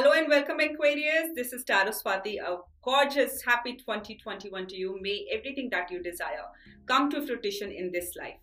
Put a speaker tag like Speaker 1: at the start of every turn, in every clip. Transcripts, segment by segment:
Speaker 1: Hello and welcome Aquarius. This is Tarot Swati. A gorgeous, happy 2021 to you. May everything that you desire come to fruition in this life,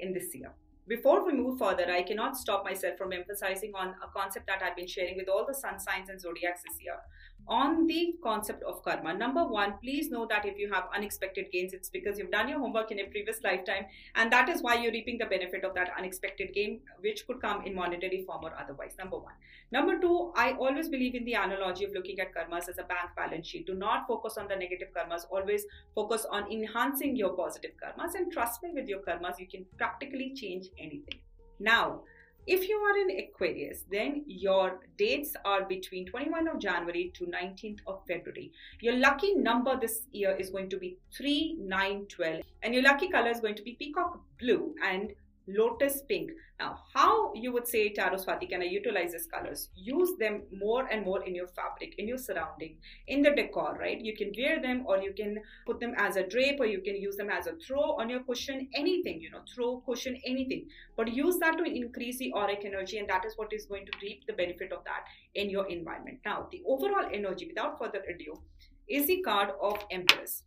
Speaker 1: in this year. Before we move further, I cannot stop myself from emphasizing on a concept that I've been sharing with all the sun signs and zodiacs this year on the concept of karma. Number one, please know that if you have unexpected gains, it's because you've done your homework in a previous lifetime, and that is why you're reaping the benefit of that unexpected gain, which could come in monetary form or otherwise. Number one. Number two, I always believe in the analogy of looking at karmas as a bank balance sheet. Do not focus on the negative karmas, always focus on enhancing your positive karmas, and trust me, with your karmas, you can practically change anything. Now, if you are in Aquarius, then your dates are between 21 of January to 19th of February. Your lucky number this year is going to be 3, 9, 12. And your lucky color is going to be peacock blue and lotus pink. Now, how you would say Tarot Swati can I utilize these colors? Use them more and more in your fabric, in your surrounding, in the decor, right? You can wear them or you can put them as a drape or you can use them as a throw on your cushion, anything, you know, throw, cushion, anything. But use that to increase the auric energy and that is what is going to reap the benefit of that in your environment. Now, the overall energy, without further ado, is the card of Empress.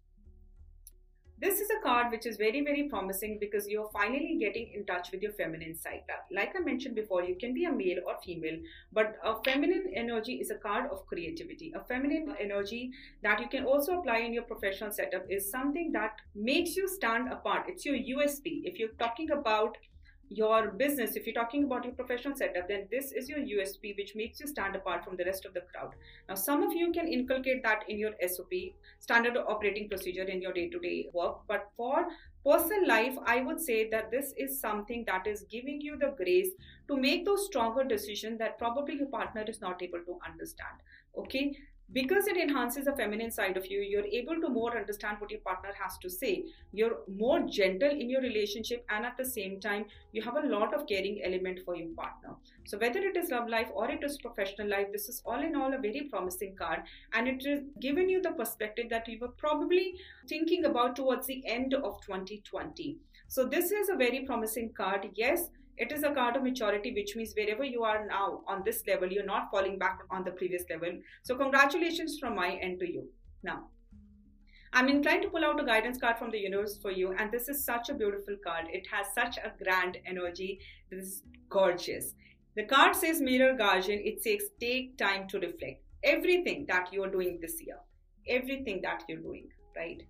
Speaker 1: This is a card which is very, very promising because you're finally getting in touch with your feminine side. Like I mentioned before, you can be a male or female, but a feminine energy is a card of creativity. A feminine energy that you can also apply in your professional setup is something that makes you stand apart. It's your USP. If you're talking about your business, if you're talking about your professional setup, then this is your USP, which makes you stand apart from the rest of the crowd. Now, some of you can inculcate that in your SOP, standard operating procedure in your day to day work. But for personal life, I would say that this is something that is giving you the grace to make those stronger decisions that probably your partner is not able to understand. Okay, because it enhances the feminine side of you you're able to more understand what your partner has to say. You're more gentle in your relationship and at the same time you have a lot of caring element for your partner. So whether it is love life or it is professional life this is all in all a very promising card. And it is given you the perspective that you were probably thinking about towards the end of 2020 so this is a very promising card. Yes it is a card of maturity, which means wherever you are now on this level, you're not falling back on the previous level. So, congratulations from my end to you. Now, I'm inclined to pull out a guidance card from the universe for you, and this is such a beautiful card. It has such a grand energy. This is gorgeous. The card says Mirror Guardian. It says take time to reflect. Everything that you're doing this year, everything that you're doing, right?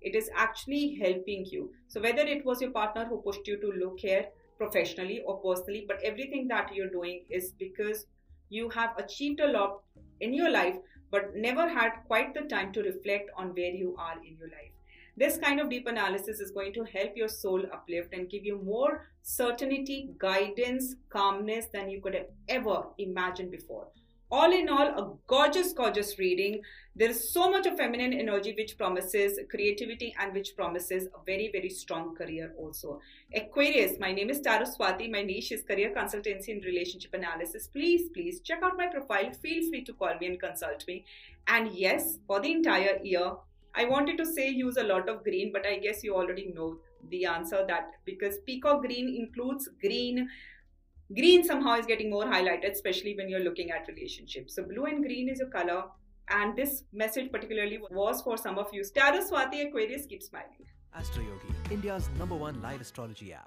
Speaker 1: It is actually helping you. So, whether it was your partner who pushed you to look here, professionally or personally, but everything that you're doing is because you have achieved a lot in your life, but never had quite the time to reflect on where you are in your life. This kind of deep analysis is going to help your soul uplift and give you more certainty, guidance, calmness than you could have ever imagined before all in all, a gorgeous, gorgeous reading. There is so much of feminine energy which promises creativity and which promises a very, very strong career also. Aquarius, my name is Tarot Swati. My niche is career consultancy and relationship analysis. Please, please check out my profile. Feel free to call me and consult me. And yes, for the entire year, I wanted to say use a lot of green, but I guess you already know the answer that because peacock green includes green green somehow is getting more highlighted especially when you're looking at relationships. So blue and green is a color and this message particularly was for some of you. Tarot Swati Aquarius keep smiling.
Speaker 2: Astroyogi, India's number one live astrology app.